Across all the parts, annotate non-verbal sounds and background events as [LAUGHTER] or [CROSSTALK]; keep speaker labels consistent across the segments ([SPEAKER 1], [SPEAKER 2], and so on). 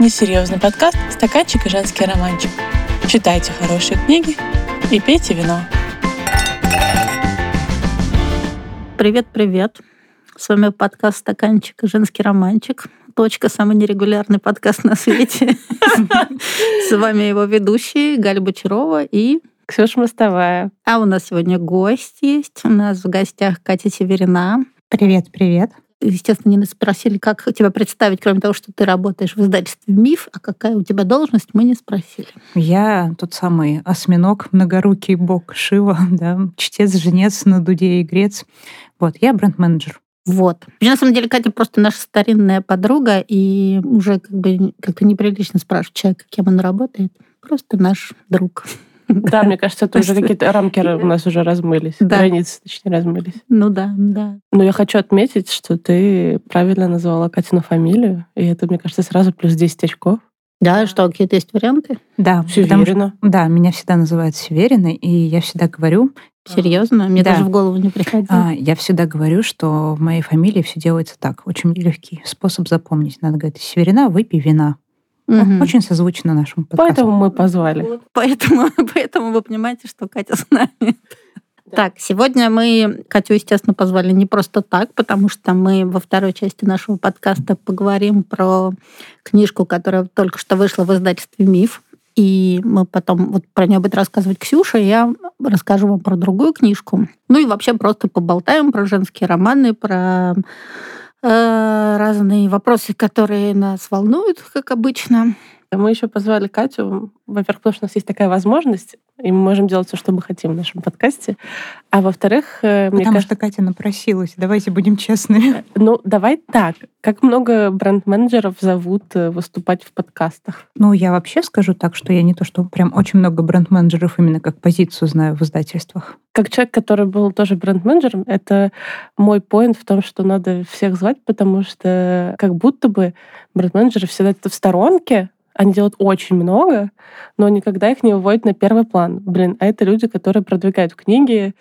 [SPEAKER 1] несерьезный подкаст «Стаканчик и женский романчик». Читайте хорошие книги и пейте вино.
[SPEAKER 2] Привет-привет. С вами подкаст «Стаканчик и женский романчик». Точка, самый нерегулярный подкаст на свете. [LAUGHS] С вами его ведущие Галя Бочарова и
[SPEAKER 3] Ксюша Мостовая.
[SPEAKER 2] А у нас сегодня гость есть. У нас в гостях Катя Северина.
[SPEAKER 4] Привет, привет.
[SPEAKER 2] Естественно, не спросили, как тебя представить, кроме того, что ты работаешь в издательстве «Миф», а какая у тебя должность, мы не спросили.
[SPEAKER 4] Я тот самый осьминог, многорукий бог Шива, [LAUGHS] да, чтец, женец на дуде и грец. Вот, я бренд-менеджер.
[SPEAKER 2] Вот. На самом деле, Катя просто наша старинная подруга, и уже как бы как-то неприлично спрашивать человека, кем он работает. Просто наш друг.
[SPEAKER 3] Да, мне кажется, это уже какие-то рамки у нас уже размылись. Да. Границы, точнее, размылись.
[SPEAKER 2] Ну да, да.
[SPEAKER 3] Но я хочу отметить, что ты правильно назвала Катину фамилию, и это, мне кажется, сразу плюс 10 очков.
[SPEAKER 2] Да, что, какие-то есть варианты?
[SPEAKER 4] Да,
[SPEAKER 3] Северина.
[SPEAKER 4] Что, да, меня всегда называют Севериной, и я всегда говорю...
[SPEAKER 2] Серьезно? Мне да. даже в голову не приходило. А,
[SPEAKER 4] я всегда говорю, что в моей фамилии все делается так. Очень легкий способ запомнить. Надо говорить, Северина, выпей вина. Угу. Очень созвучно нашему подкасту.
[SPEAKER 3] Поэтому мы позвали. Вот.
[SPEAKER 2] Поэтому, [LAUGHS] поэтому вы понимаете, что Катя с нами. Так, сегодня мы Катю, естественно, позвали не просто так, потому что мы во второй части нашего подкаста поговорим про книжку, которая только что вышла в издательстве «Миф». И мы потом вот про нее будет рассказывать Ксюша, и я расскажу вам про другую книжку. Ну и вообще просто поболтаем про женские романы, про разные вопросы, которые нас волнуют, как обычно.
[SPEAKER 3] Мы еще позвали Катю, во-первых, потому что у нас есть такая возможность, и мы можем делать все, что мы хотим в нашем подкасте. А во-вторых,
[SPEAKER 4] э, мне Потому кажется... что Катя напросилась, давайте будем честными. Э,
[SPEAKER 3] ну, давай так. Как много бренд-менеджеров зовут э, выступать в подкастах?
[SPEAKER 4] Ну, я вообще скажу так, что я не то, что прям очень много бренд-менеджеров именно как позицию знаю в издательствах.
[SPEAKER 3] Как человек, который был тоже бренд-менеджером, это мой поинт в том, что надо всех звать, потому что как будто бы бренд-менеджеры всегда это в сторонке, они делают очень много, но никогда их не выводят на первый план. Блин, а это люди, которые продвигают книги,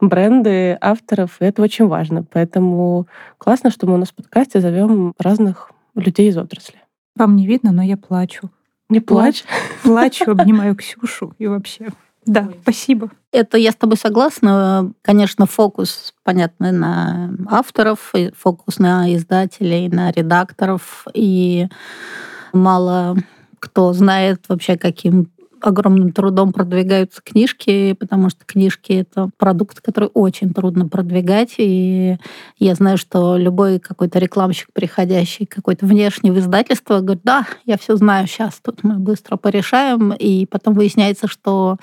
[SPEAKER 3] бренды авторов, и это очень важно. Поэтому классно, что мы у нас в подкасте зовем разных людей из отрасли.
[SPEAKER 4] Вам не видно, но я плачу.
[SPEAKER 3] Не плачь.
[SPEAKER 4] Плачу, [LAUGHS] обнимаю Ксюшу и вообще. Да, спасибо.
[SPEAKER 2] Это я с тобой согласна. Конечно, фокус, понятно, на авторов, фокус на издателей, на редакторов. И мало кто знает вообще, каким огромным трудом продвигаются книжки, потому что книжки — это продукт, который очень трудно продвигать. И я знаю, что любой какой-то рекламщик, приходящий какой-то внешний в издательство, говорит, да, я все знаю, сейчас тут мы быстро порешаем. И потом выясняется, что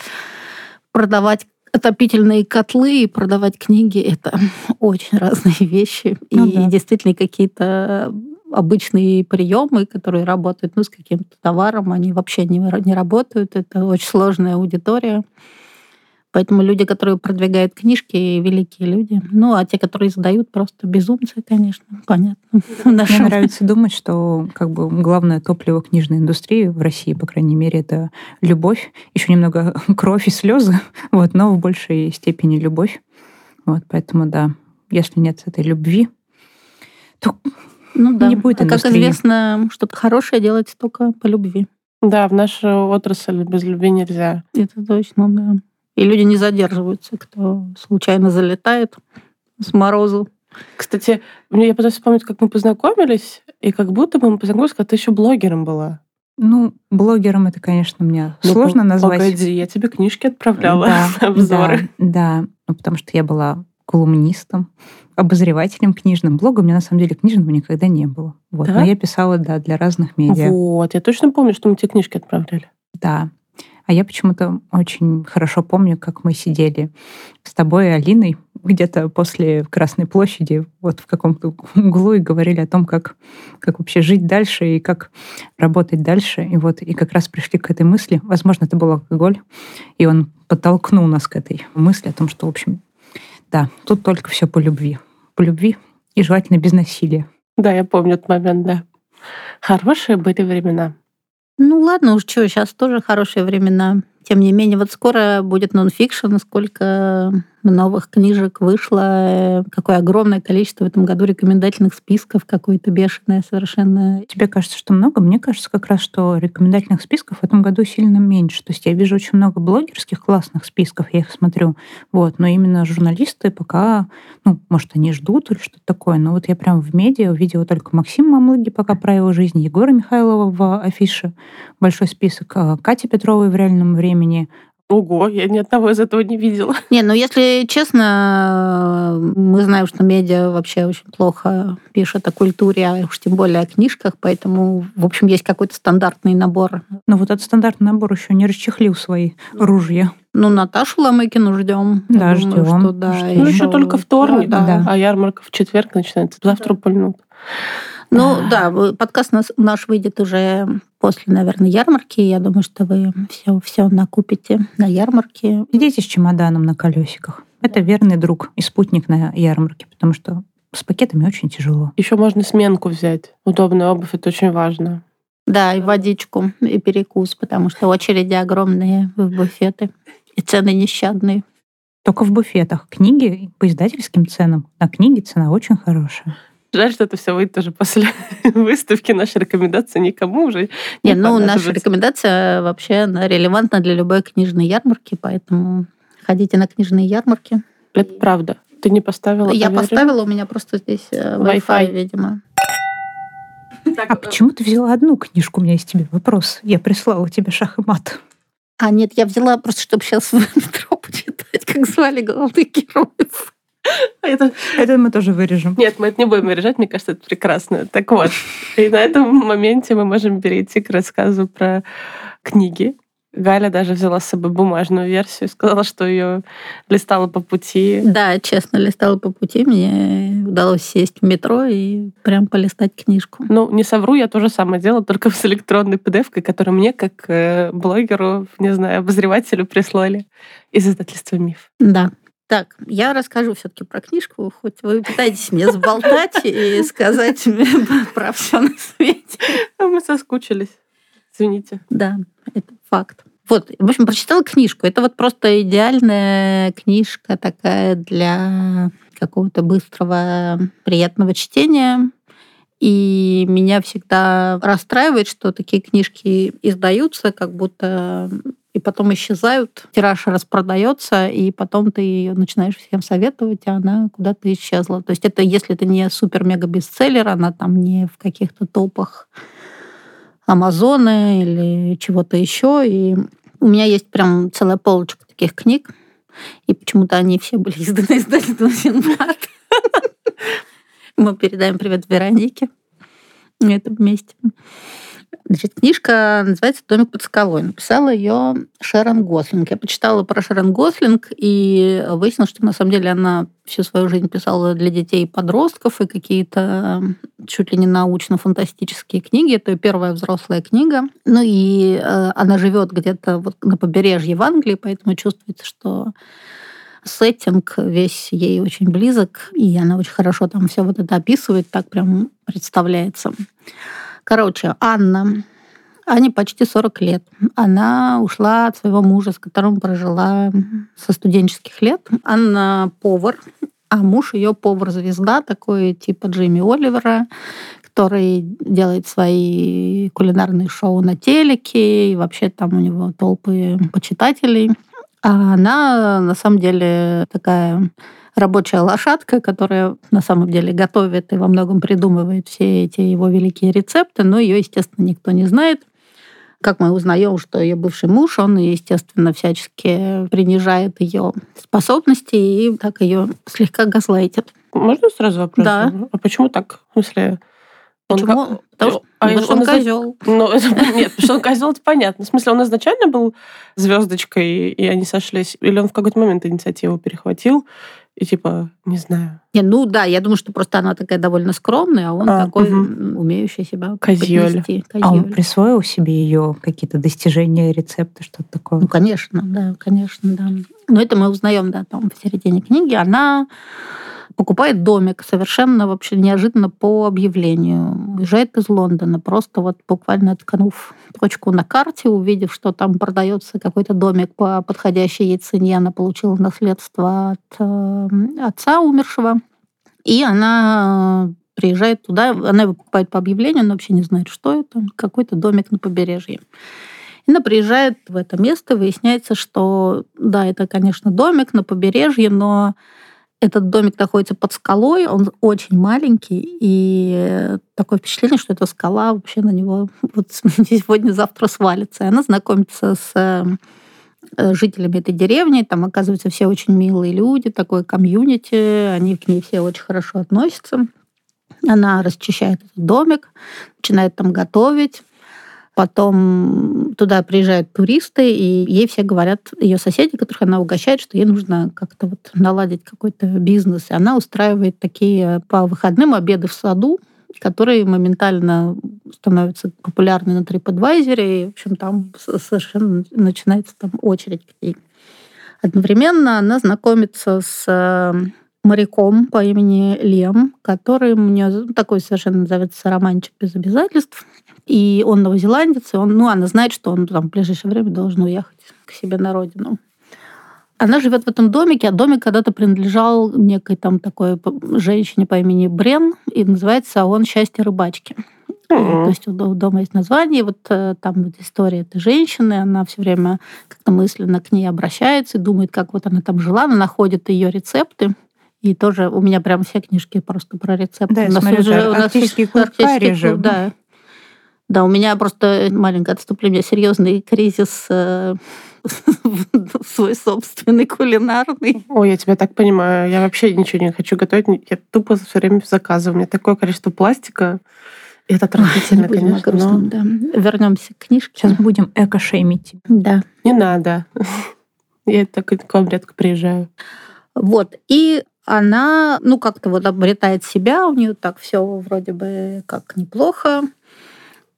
[SPEAKER 2] продавать отопительные котлы и продавать книги — это [LAUGHS] очень разные вещи. Ну, и да. действительно какие-то обычные приемы, которые работают ну, с каким-то товаром, они вообще не, не работают. Это очень сложная аудитория. Поэтому люди, которые продвигают книжки, великие люди. Ну, а те, которые издают, просто безумцы, конечно, понятно.
[SPEAKER 4] Мне [LAUGHS] нравится думать, что как бы главное топливо книжной индустрии в России, по крайней мере, это любовь, еще немного [LAUGHS] кровь и слезы, [LAUGHS] вот, но в большей степени любовь. Вот, поэтому да, если нет этой любви, то
[SPEAKER 2] ну да. Не будет а как известно, что-то хорошее делается только по любви.
[SPEAKER 3] Да, в нашу отрасль без любви нельзя.
[SPEAKER 2] Это точно, да. И люди не задерживаются, кто случайно залетает с морозу.
[SPEAKER 3] Кстати, мне я пытаюсь вспомнить, как мы познакомились, и как будто бы мы познакомились, когда ты еще блогером была.
[SPEAKER 4] Ну, блогером это, конечно, мне ну, сложно назвать.
[SPEAKER 3] Погоди, я тебе книжки отправляла, да, [LAUGHS] обзоры.
[SPEAKER 4] Да, да, ну, потому что я была колумнистом, обозревателем книжным. Блога у меня, на самом деле, книжного никогда не было. Вот. Да? Но я писала, да, для разных медиа.
[SPEAKER 3] Вот, я точно помню, что мы тебе книжки отправляли.
[SPEAKER 4] Да. А я почему-то очень хорошо помню, как мы сидели с тобой и Алиной где-то после Красной площади, вот в каком-то углу, и говорили о том, как, как вообще жить дальше и как работать дальше. И вот и как раз пришли к этой мысли. Возможно, это был алкоголь, и он подтолкнул нас к этой мысли о том, что, в общем, да, тут только все по любви по любви и желательно без насилия.
[SPEAKER 3] Да, я помню этот момент, да. Хорошие были времена.
[SPEAKER 2] Ну ладно, уж что, сейчас тоже хорошие времена. Тем не менее, вот скоро будет нонфикшн, сколько новых книжек вышло, какое огромное количество в этом году рекомендательных списков, какое-то бешеное совершенно.
[SPEAKER 4] Тебе кажется, что много? Мне кажется как раз, что рекомендательных списков в этом году сильно меньше. То есть я вижу очень много блогерских классных списков, я их смотрю, вот, но именно журналисты пока, ну, может, они ждут или что-то такое, но вот я прям в медиа увидела только Максима Мамлыги пока про его жизнь, Егора Михайлова в афише, большой список, а Кати Петровой в реальном времени,
[SPEAKER 3] Ого, я ни одного из этого не видела. [LAUGHS]
[SPEAKER 2] Не, ну если честно, мы знаем, что медиа вообще очень плохо пишет о культуре, а уж тем более о книжках, поэтому, в общем, есть какой-то стандартный набор.
[SPEAKER 4] Но вот этот стандартный набор еще не расчехлил свои ружья.
[SPEAKER 2] Ну, Наташу Ломыкину ждем.
[SPEAKER 4] Да, ждем.
[SPEAKER 2] Что, да,
[SPEAKER 3] Ну, еще только вторник,
[SPEAKER 2] да,
[SPEAKER 4] да.
[SPEAKER 3] а ярмарка в четверг начинается. Завтра пульнут.
[SPEAKER 2] Ну да, подкаст наш, наш выйдет уже после, наверное, ярмарки. Я думаю, что вы все, все накупите на ярмарке.
[SPEAKER 4] Идите с чемоданом на колесиках. Это верный друг и спутник на ярмарке, потому что с пакетами очень тяжело.
[SPEAKER 3] Еще можно сменку взять. Удобная обувь, это очень важно.
[SPEAKER 2] Да, и водичку, и перекус, потому что очереди огромные в буфеты. И цены нещадные.
[SPEAKER 4] Только в буфетах. Книги по издательским ценам. На книги цена очень хорошая.
[SPEAKER 3] Жаль, что это все выйдет уже после [LAUGHS] выставки. Наши рекомендации никому уже
[SPEAKER 2] Не, ну, наша рекомендация вообще она релевантна для любой книжной ярмарки, поэтому ходите на книжные ярмарки.
[SPEAKER 3] Это правда. Ты не поставила
[SPEAKER 2] Я поставила, у меня просто здесь э, Wi-Fi,
[SPEAKER 3] Wi-Fi.
[SPEAKER 2] видимо.
[SPEAKER 4] А почему ты взяла одну книжку? У меня есть тебе вопрос. Я прислала тебе шах и мат.
[SPEAKER 2] А, нет, я взяла просто, чтобы сейчас [LAUGHS] в метро почитать, как звали главных героев. [LAUGHS]
[SPEAKER 3] Это-
[SPEAKER 4] Это мы тоже вырежем.
[SPEAKER 3] Нет, мы это не будем вырежать, мне кажется, это прекрасно. Так вот, и на этом моменте мы можем перейти к рассказу про книги. Галя даже взяла с собой бумажную версию, сказала, что ее листала по пути.
[SPEAKER 2] Да, честно, листала по пути, мне удалось сесть в метро и прям полистать книжку.
[SPEAKER 3] Ну, не совру, я то же самое делала, только [LAUGHS] с электронной pdf которую мне, как э, блогеру, не знаю, обозревателю прислали из издательства «Миф».
[SPEAKER 2] Да. Так, я расскажу все-таки про книжку, хоть вы пытаетесь мне заболтать и сказать мне [LAUGHS] про все на свете.
[SPEAKER 3] А мы соскучились. Извините.
[SPEAKER 2] Да, это факт. Вот, в общем, прочитала книжку. Это вот просто идеальная книжка такая для какого-то быстрого, приятного чтения. И меня всегда расстраивает, что такие книжки издаются, как будто и потом исчезают, тираж распродается, и потом ты ее начинаешь всем советовать, а она куда-то исчезла. То есть это если это не супер-мега-бестселлер, она там не в каких-то топах Амазона или чего-то еще. И у меня есть прям целая полочка таких книг. И почему-то они все были изданы издательством Синбад. [LAUGHS] Мы передаем привет Веронике на этом месте. Значит, книжка называется «Домик под скалой». Написала ее Шерон Гослинг. Я почитала про Шерон Гослинг и выяснилось, что на самом деле она всю свою жизнь писала для детей и подростков и какие-то чуть ли не научно-фантастические книги. Это ее первая взрослая книга. Ну и э, она живет где-то вот на побережье в Англии, поэтому чувствуется, что сеттинг весь ей очень близок, и она очень хорошо там все вот это описывает, так прям представляется. Короче, Анна, Ане почти 40 лет. Она ушла от своего мужа, с которым прожила со студенческих лет. Анна повар, а муж ее повар-звезда, такой типа Джимми Оливера, который делает свои кулинарные шоу на телеке, и вообще там у него толпы почитателей. А она на самом деле такая рабочая лошадка, которая на самом деле готовит и во многом придумывает все эти его великие рецепты, но ее, естественно, никто не знает. Как мы узнаем, что ее бывший муж, он, естественно, всячески принижает ее способности и так ее слегка газлайтит.
[SPEAKER 3] Можно сразу вопрос?
[SPEAKER 2] Да.
[SPEAKER 3] А почему так? В смысле... он
[SPEAKER 2] Почему?
[SPEAKER 3] как-
[SPEAKER 2] Потому что,
[SPEAKER 3] А
[SPEAKER 2] потому что
[SPEAKER 3] он
[SPEAKER 2] он козел.
[SPEAKER 3] Ну, [LAUGHS] это, нет, потому что он козел, это понятно. В смысле, он изначально был звездочкой, и они сошлись? Или он в какой-то момент инициативу перехватил? И типа, не знаю,
[SPEAKER 2] Не, ну да, я думаю, что просто она такая довольно скромная, а он
[SPEAKER 3] А,
[SPEAKER 2] такой, м, умеющий себя
[SPEAKER 3] Козёль.
[SPEAKER 2] поднести.
[SPEAKER 4] А он
[SPEAKER 2] Козёль.
[SPEAKER 4] присвоил себе ее какие-то достижения, рецепты, что-то такое?
[SPEAKER 2] Ну, конечно, да, конечно, да. Но это мы узнаем, да, там в середине книги. Она покупает домик совершенно вообще неожиданно по объявлению. Уезжает из Лондона, просто вот буквально ткнув точку на карте, увидев, что там продается какой-то домик по подходящей ей цене, она получила наследство от э, отца умершего. И она приезжает туда, она его покупает по объявлению, она вообще не знает, что это, какой-то домик на побережье. Она приезжает в это место, выясняется, что да, это, конечно, домик на побережье, но этот домик находится под скалой, он очень маленький, и такое впечатление, что эта скала вообще на него [LAUGHS] вот сегодня-завтра свалится. И она знакомится с э, жителями этой деревни, там, оказывается, все очень милые люди, такое комьюнити, они к ней все очень хорошо относятся. Она расчищает этот домик, начинает там готовить, Потом туда приезжают туристы, и ей все говорят, ее соседи, которых она угощает, что ей нужно как-то вот наладить какой-то бизнес. И она устраивает такие по выходным обеды в саду, которые моментально становятся популярны на TripAdvisor, и, в общем, там совершенно начинается там очередь ней. Одновременно она знакомится с э, моряком по имени Лем, который у нее такой совершенно называется романчик без обязательств. И он новозеландец, и он, ну, она знает, что он там в ближайшее время должен уехать к себе на родину. Она живет в этом домике, а домик когда-то принадлежал некой там такой женщине по имени Брен, и называется он «Счастье рыбачки». Mm-hmm. То есть у дома есть название, вот э, там вот история этой женщины, она все время как-то мысленно к ней обращается и думает, как вот она там жила, она находит ее рецепты, и тоже у меня прям все книжки просто про рецепты.
[SPEAKER 4] Да,
[SPEAKER 2] у
[SPEAKER 4] нас смотрю, уже, у нас арктический клуб режим.
[SPEAKER 2] Да. Да, у меня просто маленькое отступление, серьезный кризис э, [LAUGHS] свой собственный кулинарный.
[SPEAKER 3] Ой, я тебя так понимаю. Я вообще ничего не хочу готовить. Я тупо все время заказываю. У меня такое количество пластика. Это отвратительно, Ой, конечно.
[SPEAKER 2] Грустным, но... да. Вернемся к книжке.
[SPEAKER 4] Сейчас будем эко-шеймить.
[SPEAKER 2] Да.
[SPEAKER 3] Не надо. [LAUGHS] Я так к вам редко приезжаю.
[SPEAKER 2] Вот. И она, ну, как-то вот обретает себя, у нее так все вроде бы как неплохо.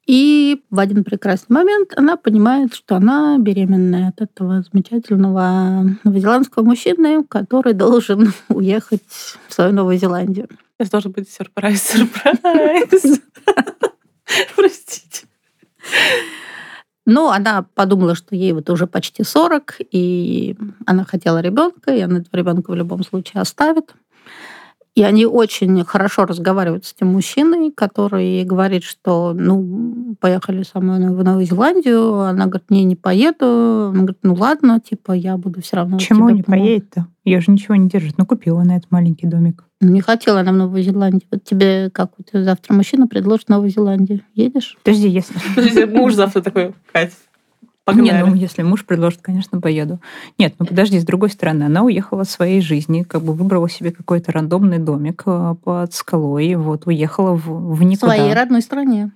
[SPEAKER 2] И в один прекрасный момент она понимает, что она беременная от этого замечательного новозеландского мужчины, который должен [LAUGHS] уехать в свою Новую Зеландию.
[SPEAKER 3] Это должен быть сюрприз, сюрприз. [LAUGHS] Простите.
[SPEAKER 2] Ну, она подумала, что ей вот уже почти 40, и она хотела ребенка, и она этого ребенка в любом случае оставит. И они очень хорошо разговаривают с тем мужчиной, который говорит, что, ну, поехали со мной в Новую Зеландию. Она говорит, не, не поеду. Он говорит, ну ладно, типа, я буду все равно.
[SPEAKER 4] Почему не поедет-то? Ее же ничего не держит. Ну, купила она этот маленький домик.
[SPEAKER 2] Не хотела она в Новую Зеландию. Вот тебе как вот завтра мужчина предложит Новую Зеландию. Едешь?
[SPEAKER 4] Подожди, если...
[SPEAKER 3] Подожди, муж завтра такой, Кать,
[SPEAKER 4] Погнали. Не, ну, если муж предложит, конечно, поеду. Нет, ну подожди, с другой стороны, она уехала в своей жизни, как бы выбрала себе какой-то рандомный домик э, под скалой, вот, уехала в, в никуда.
[SPEAKER 2] В своей родной стране.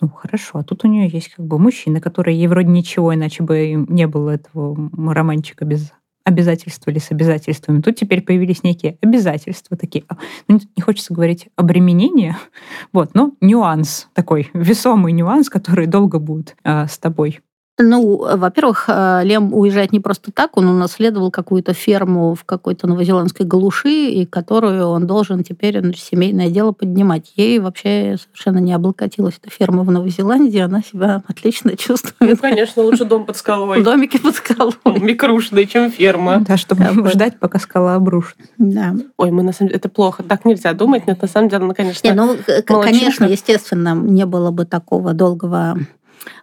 [SPEAKER 4] Ну, хорошо. А тут у нее есть как бы мужчина, который ей вроде ничего, иначе бы не было этого романчика без обязательства или с обязательствами. Тут теперь появились некие обязательства такие. А, ну, не хочется говорить обременение, [LAUGHS] вот, но нюанс такой, [LAUGHS] весомый нюанс, который долго будет а, с тобой.
[SPEAKER 2] Ну, во-первых, э, Лем уезжает не просто так, он унаследовал какую-то ферму в какой-то новозеландской глуши, и которую он должен теперь значит, семейное дело поднимать. Ей вообще совершенно не облокотилась эта ферма в Новой Зеландии, она себя отлично чувствует. Ну,
[SPEAKER 3] конечно, лучше дом под скалой.
[SPEAKER 2] Домики под скалой.
[SPEAKER 3] Микрушный, чем ферма.
[SPEAKER 4] Да, чтобы ждать, пока скала обрушится.
[SPEAKER 2] Да.
[SPEAKER 3] Ой, мы на самом деле, это плохо. Так нельзя думать, но на самом деле, ну, конечно,
[SPEAKER 2] не, ну, конечно, естественно, не было бы такого долгого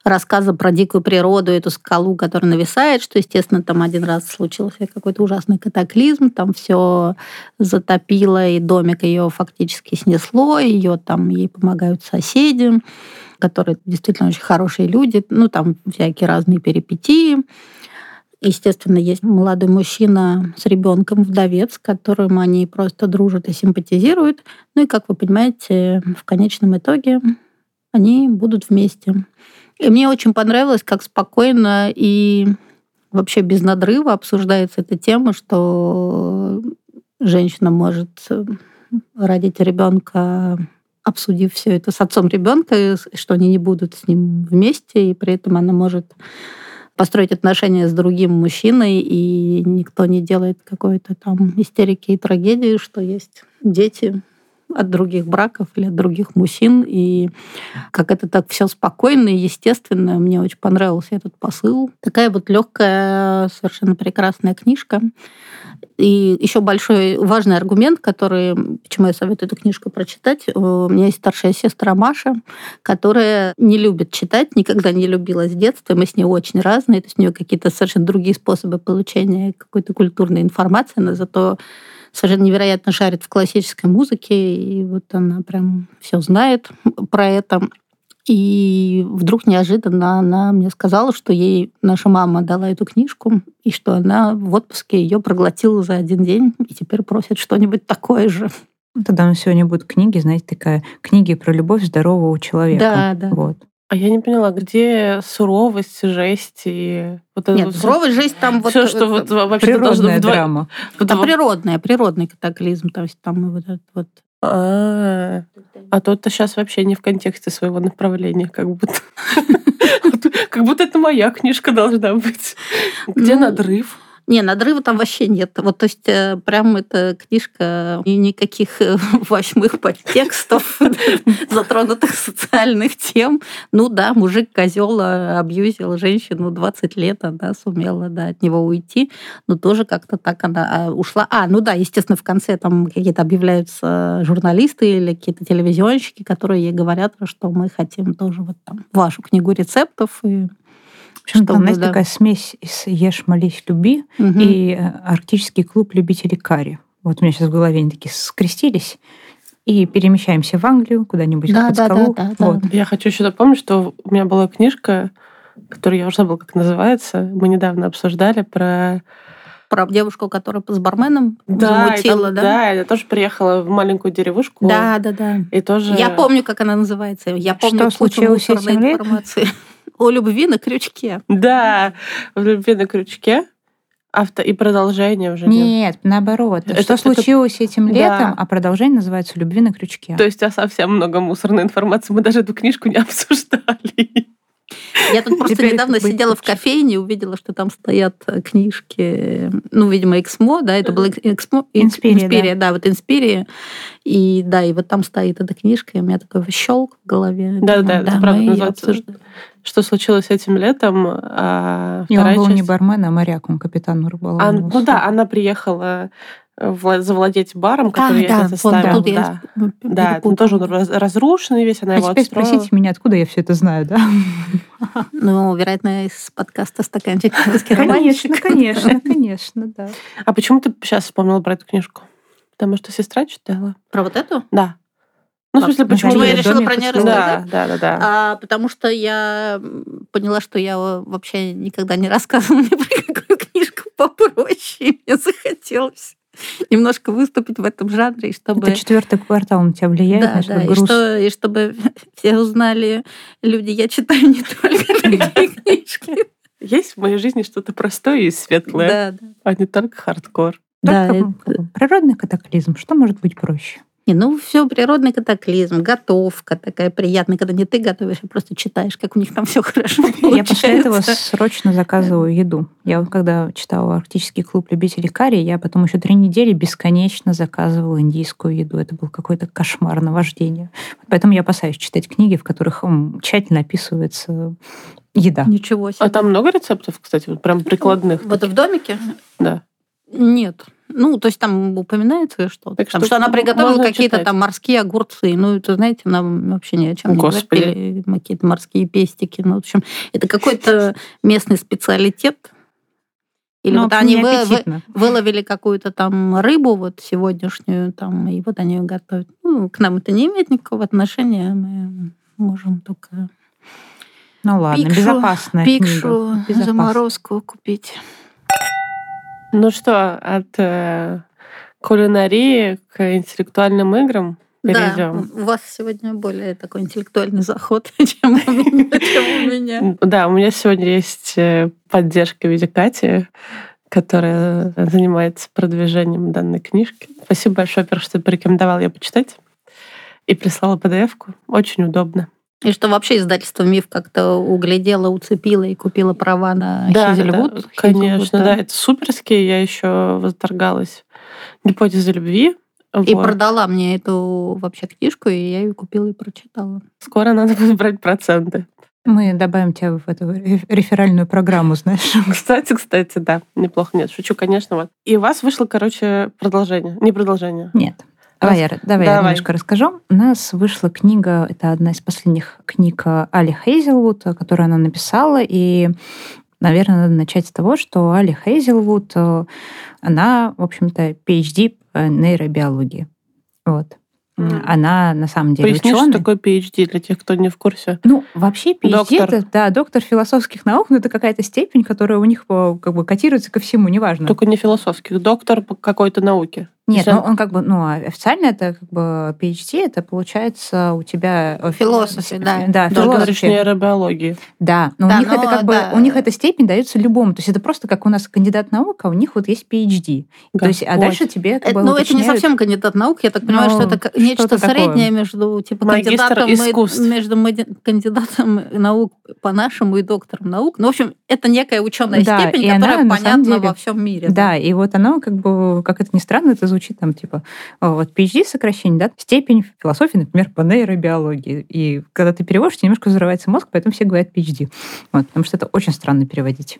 [SPEAKER 2] рассказа про дикую природу, эту скалу, которая нависает, что, естественно, там один раз случился какой-то ужасный катаклизм, там все затопило, и домик ее фактически снесло, ее там, ей помогают соседи, которые действительно очень хорошие люди, ну, там всякие разные перипетии. Естественно, есть молодой мужчина с ребенком, вдовец, которым они просто дружат и симпатизируют. Ну и, как вы понимаете, в конечном итоге они будут вместе. И мне очень понравилось, как спокойно и вообще без надрыва обсуждается эта тема, что женщина может родить ребенка, обсудив все это с отцом ребенка, что они не будут с ним вместе, и при этом она может построить отношения с другим мужчиной, и никто не делает какой-то там истерики и трагедии, что есть дети, от других браков или от других мужчин. И как это так все спокойно и естественно. Мне очень понравился этот посыл. Такая вот легкая, совершенно прекрасная книжка. И еще большой важный аргумент, который, почему я советую эту книжку прочитать. У меня есть старшая сестра Маша, которая не любит читать, никогда не любила с детства. Мы с ней очень разные. То есть у нее какие-то совершенно другие способы получения какой-то культурной информации, но зато совершенно невероятно шарит в классической музыке, и вот она прям все знает про это. И вдруг неожиданно она мне сказала, что ей наша мама дала эту книжку, и что она в отпуске ее проглотила за один день, и теперь просит что-нибудь такое же.
[SPEAKER 4] Тогда у нас сегодня будут книги, знаете, такая книги про любовь здорового человека.
[SPEAKER 2] Да, да.
[SPEAKER 4] Вот.
[SPEAKER 3] А я не поняла, где суровость, жесть и вот это
[SPEAKER 2] Нет,
[SPEAKER 3] вот
[SPEAKER 2] суровая жизнь там вот...
[SPEAKER 3] все, что вот вообще должно
[SPEAKER 4] Природная
[SPEAKER 3] вдво-
[SPEAKER 4] драма.
[SPEAKER 2] Это
[SPEAKER 3] вдво-
[SPEAKER 2] природная, природный катаклизм. То есть там вот этот вот...
[SPEAKER 3] А, а то-то сейчас вообще не в контексте своего направления, как будто. [LAUGHS] Как будто это моя книжка должна быть. Где
[SPEAKER 2] Ну,
[SPEAKER 3] надрыв?
[SPEAKER 2] Не, надрыва там вообще нет. Вот, то есть, э, прям эта книжка, и никаких э, [LAUGHS] восьмых подтекстов, [LAUGHS] затронутых социальных тем. Ну да, мужик козел абьюзил женщину 20 лет, она сумела да, от него уйти, но тоже как-то так она а, ушла. А, ну да, естественно, в конце там какие-то объявляются журналисты или какие-то телевизионщики, которые ей говорят, что мы хотим тоже вот там вашу книгу рецептов и
[SPEAKER 4] В общем, там,
[SPEAKER 2] Чтобы,
[SPEAKER 4] знаете,
[SPEAKER 2] да.
[SPEAKER 4] такая смесь из «Ешь, молись, люби»
[SPEAKER 2] Мгм.
[SPEAKER 4] и э, «Арктический клуб любителей карри». Вот у меня сейчас в голове они такие скрестились. И перемещаемся в Англию, куда-нибудь
[SPEAKER 2] Да,
[SPEAKER 4] под
[SPEAKER 2] да,
[SPEAKER 4] скалу.
[SPEAKER 2] да, да, да.
[SPEAKER 4] Вот.
[SPEAKER 3] Я хочу еще напомнить, что у меня была книжка, которую я уже забыла, как называется. Мы недавно обсуждали про...
[SPEAKER 2] Про девушку, которая с барменом
[SPEAKER 3] и
[SPEAKER 2] замутила,
[SPEAKER 3] там-
[SPEAKER 2] да?
[SPEAKER 3] да, я тоже приехала в маленькую деревушку.
[SPEAKER 2] Да, да, да.
[SPEAKER 3] И тоже...
[SPEAKER 2] Я помню, как она называется. Я помню
[SPEAKER 4] Что случилось
[SPEAKER 2] мусорной информации. О любви на крючке.
[SPEAKER 3] Да, в любви на крючке. Авто... И продолжение уже нет.
[SPEAKER 4] Нет, наоборот.
[SPEAKER 3] Это-
[SPEAKER 4] что
[SPEAKER 3] это-
[SPEAKER 4] случилось этим
[SPEAKER 3] Да.
[SPEAKER 4] летом, а продолжение называется «Любви на крючке».
[SPEAKER 3] То есть у тебя совсем много мусорной информации. Мы даже эту книжку не [LAUGHS] обсуждали.
[SPEAKER 2] Я тут просто
[SPEAKER 4] Теперь
[SPEAKER 2] недавно
[SPEAKER 4] быть
[SPEAKER 2] сидела в кофейне, увидела, что там стоят э, книжки, ну, видимо, Эксмо, да, это было Экс- Эксмо,
[SPEAKER 4] Инспирия,
[SPEAKER 2] Инспирия, да, вот Инспирия. И да, и вот там стоит эта книжка, и у меня такой щелк в голове.
[SPEAKER 3] Да,
[SPEAKER 2] Думаю,
[SPEAKER 3] да, это правда называется
[SPEAKER 2] обсуждаем.
[SPEAKER 3] Что случилось этим летом? А
[SPEAKER 4] И он был не
[SPEAKER 3] часть-
[SPEAKER 4] бармен, а моряк, он капитан рыболовного
[SPEAKER 3] А, ну да, она приехала э, вла- завладеть баром,
[SPEAKER 2] А,
[SPEAKER 3] который я
[SPEAKER 2] да, вот
[SPEAKER 3] заставила.
[SPEAKER 2] тут я
[SPEAKER 3] да. Да, ну, тоже он раз- разрушенный весь, она
[SPEAKER 4] А
[SPEAKER 3] его
[SPEAKER 4] теперь
[SPEAKER 3] отстроила.
[SPEAKER 4] спросите меня, откуда я все это знаю, да? [LAUGHS]
[SPEAKER 2] Ну, вероятно, из подкаста «Стаканчик
[SPEAKER 4] Конечно,
[SPEAKER 2] романчик».
[SPEAKER 4] конечно, [LAUGHS] конечно, да.
[SPEAKER 3] А почему ты сейчас вспомнила про эту книжку? Потому что сестра читала?
[SPEAKER 2] Про вот эту?
[SPEAKER 3] Да. Ну, в
[SPEAKER 2] А,
[SPEAKER 3] смысле,
[SPEAKER 4] ну,
[SPEAKER 3] почему...
[SPEAKER 2] Почему я решила
[SPEAKER 4] Домик
[SPEAKER 2] про нее рассказать?
[SPEAKER 3] Да, да, да, да.
[SPEAKER 2] А, потому что я поняла, что я вообще никогда не рассказывала [LAUGHS] ни про какую книжку попроще. И мне захотелось немножко выступить в этом жанре, и чтобы...
[SPEAKER 4] Это четвертый квартал на тебя влияет,
[SPEAKER 2] Да,
[SPEAKER 4] знаешь,
[SPEAKER 2] да,
[SPEAKER 4] как
[SPEAKER 2] и,
[SPEAKER 4] груз.
[SPEAKER 2] что, и чтобы [LAUGHS] все узнали, люди, я читаю не только [LAUGHS] такие книжки.
[SPEAKER 3] Есть в моей жизни что-то простое и светлое,
[SPEAKER 2] Да, да.
[SPEAKER 3] а не только хардкор.
[SPEAKER 2] Да,
[SPEAKER 4] Только, бы, Природный катаклизм. Что может быть проще?
[SPEAKER 2] Не, ну, все природный катаклизм, готовка такая приятная, когда не ты готовишь, а просто читаешь, как у них там все хорошо [LAUGHS]
[SPEAKER 4] Я после этого
[SPEAKER 2] получается.
[SPEAKER 4] срочно заказываю еду. Я вот когда читала «Арктический клуб любителей карри», я потом еще три недели бесконечно заказывала индийскую еду. Это был какой-то кошмар наваждение. Поэтому я опасаюсь читать книги, в которых тщательно описывается еда.
[SPEAKER 2] Ничего себе.
[SPEAKER 3] А там много рецептов, кстати, вот прям прикладных?
[SPEAKER 2] Вот в домике?
[SPEAKER 3] Да.
[SPEAKER 2] Нет. Ну, то есть там упоминается что-то.
[SPEAKER 3] Так
[SPEAKER 2] Там,
[SPEAKER 3] что
[SPEAKER 2] что она приготовила какие-то
[SPEAKER 3] читать.
[SPEAKER 2] там морские огурцы. Ну, это, знаете, нам вообще ни о чем не.
[SPEAKER 3] Господи.
[SPEAKER 2] Или какие-то морские пестики. Ну, в общем, это какой-то местный специалитет. Или
[SPEAKER 4] Ну,
[SPEAKER 2] вот они вы- вы- выловили какую-то там рыбу вот сегодняшнюю, там, и вот они ее готовят. Ну, к нам это не имеет никакого отношения. Мы можем только
[SPEAKER 4] Ну ладно,
[SPEAKER 2] пикшу-
[SPEAKER 4] безопасная
[SPEAKER 2] пикшу,
[SPEAKER 4] книга.
[SPEAKER 2] Заморозку купить.
[SPEAKER 3] Ну что, от э, кулинарии к интеллектуальным играм перейдем.
[SPEAKER 2] Да, у вас сегодня более такой интеллектуальный заход, [LAUGHS] чем у меня. [LAUGHS]
[SPEAKER 3] Да, у меня сегодня есть э, поддержка в виде Кати, которая занимается продвижением данной книжки. Спасибо большое, во-первых, что порекомендовал ее почитать и прислала PDF-ку. Очень удобно.
[SPEAKER 2] И что вообще издательство «Миф» как-то углядело, уцепило и купило права на
[SPEAKER 3] Да, да,
[SPEAKER 2] Хизельвуд.
[SPEAKER 3] да, конечно,
[SPEAKER 2] Хизельвуд,
[SPEAKER 3] да, это суперски. Я еще восторгалась гипотезой любви.
[SPEAKER 2] И
[SPEAKER 3] Вот.
[SPEAKER 2] продала мне эту вообще книжку, и я ее купила и прочитала.
[SPEAKER 3] Скоро надо будет брать проценты.
[SPEAKER 4] Мы добавим тебя в эту ре- реферальную программу, знаешь. [LAUGHS]
[SPEAKER 3] Кстати, кстати, да, неплохо. Нет, шучу, конечно. Вот. И у вас вышло, короче, продолжение. Не продолжение.
[SPEAKER 4] Нет. Давай, я, давай, я
[SPEAKER 3] Давай.
[SPEAKER 4] немножко расскажу. У нас вышла книга, это одна из последних книг Али Хейзелвуд, которую она написала, и, наверное, надо начать с того, что Али Хейзелвуд, э, она, в общем-то, PhD по нейробиологии. Вот.
[SPEAKER 3] Мгм.
[SPEAKER 4] Она, на самом деле,
[SPEAKER 3] Поясни, что
[SPEAKER 4] ученый.
[SPEAKER 3] такое PhD для тех, кто не в курсе.
[SPEAKER 4] Ну, вообще PhD
[SPEAKER 3] Доктор.
[SPEAKER 4] это, да, доктор философских наук, но это какая-то степень, которая у них э, как бы котируется ко всему, неважно.
[SPEAKER 3] Только не философских. Доктор по какой-то науке.
[SPEAKER 4] Нет, ну он как бы, ну, официально это как бы PhD, это получается у тебя... э,
[SPEAKER 2] Философия, да.
[SPEAKER 4] Да,
[SPEAKER 3] Ты говоришь
[SPEAKER 4] философия.
[SPEAKER 3] нейробиологии.
[SPEAKER 4] Да, но
[SPEAKER 2] Да,
[SPEAKER 4] у них
[SPEAKER 2] но,
[SPEAKER 4] это как бы,
[SPEAKER 2] да.
[SPEAKER 4] у них эта степень дается любому. То есть это просто как у нас кандидат наук, а у них вот есть PhD. То есть, а
[SPEAKER 3] Господь.
[SPEAKER 4] дальше тебе как
[SPEAKER 2] Это-
[SPEAKER 4] бы
[SPEAKER 2] ну, это не
[SPEAKER 4] уточняют-
[SPEAKER 2] совсем кандидат наук, я так понимаю,
[SPEAKER 4] Ну,
[SPEAKER 2] что это нечто
[SPEAKER 4] такое.
[SPEAKER 2] среднее между типа
[SPEAKER 3] Магистр
[SPEAKER 2] кандидатом, и- между кандидатом наук по-нашему и доктором наук. Ну, в общем, это некая ученая
[SPEAKER 4] Да,
[SPEAKER 2] степень,
[SPEAKER 4] она,
[SPEAKER 2] которая
[SPEAKER 4] на самом
[SPEAKER 2] понятна
[SPEAKER 4] деле,
[SPEAKER 2] во всем мире.
[SPEAKER 4] Да, и вот оно как бы, как это ни странно, это звучит там типа, вот PhD сокращение, да, степень философии, например, по нейробиологии. И когда ты переводишь, тебе немножко взрывается мозг, поэтому все говорят PhD. Вот, потому что это очень странно переводить.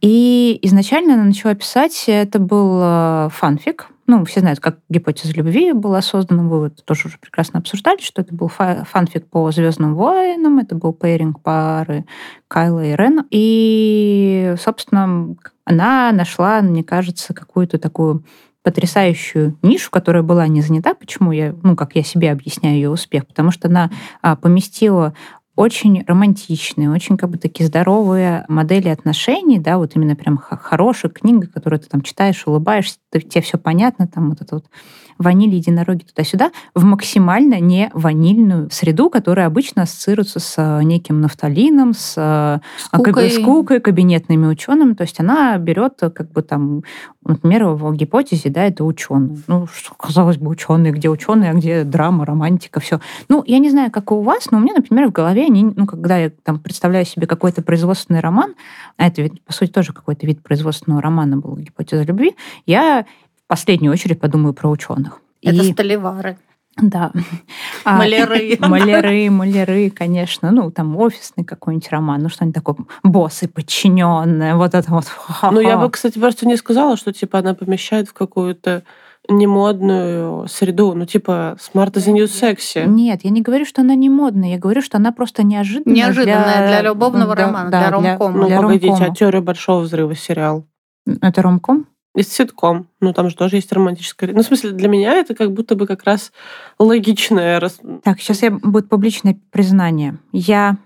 [SPEAKER 4] И изначально она начала писать, это был э, фанфик. Ну, все знают, как гипотеза любви была создана, вы это тоже уже прекрасно обсуждали, что это был фа- фанфик по Звездным войнам, это был pairing пары Кайло и Рей. И, собственно, она нашла, мне кажется, какую-то такую потрясающую нишу, которая была не занята. Почему я, ну, как я себе объясняю ее успех? Потому что она а, поместила очень романтичные, очень как бы такие здоровые модели отношений, да, вот именно прям хорошая книга, которую ты там читаешь, улыбаешься, ты- тебе все понятно, там вот это вот ваниль, единороги туда-сюда, в максимально не ванильную среду, которая обычно ассоциируется с э, неким нафталином, с, э,
[SPEAKER 2] Скукой.
[SPEAKER 4] с кукой, кабинетными учеными. То есть она берет э, как бы там, например, в гипотезе, да, это ученые. Ну, что, казалось бы, ученые, где ученые, а где драма, романтика, все. Ну, я не знаю, как у вас, но у меня, например, в голове, они, ну, когда я там представляю себе какой-то производственный роман, а это ведь, по сути, тоже какой-то вид производственного романа был гипотеза любви, я в последнюю очередь подумаю про ученых.
[SPEAKER 2] Это
[SPEAKER 4] И-
[SPEAKER 2] столевары.
[SPEAKER 4] да. А,
[SPEAKER 2] Маляры. [LAUGHS]
[SPEAKER 4] Маляры, маляры, конечно. Ну, там офисный какой-нибудь роман, ну, что-нибудь такое. Боссы, подчиненные, вот это вот.
[SPEAKER 3] Ну, я бы, кстати, просто не сказала, что, типа, она помещает в какую-то немодную среду. Ну, типа, Smart is the new sexy.
[SPEAKER 4] Нет, я не говорю, что она не модная, я говорю, что она просто неожиданная.
[SPEAKER 2] Неожиданная для любовного
[SPEAKER 4] да,
[SPEAKER 2] романа,
[SPEAKER 4] да,
[SPEAKER 2] для ромкома.
[SPEAKER 3] Ну,
[SPEAKER 4] для
[SPEAKER 3] погодите,
[SPEAKER 4] ромкома.
[SPEAKER 3] а теория большого взрыва сериал.
[SPEAKER 4] Это ромком?
[SPEAKER 3] И ситком. Ну, там же тоже есть романтическая... Ну, в смысле, для меня это как будто бы как раз логичное...
[SPEAKER 4] Так, сейчас я будет публичное признание. Я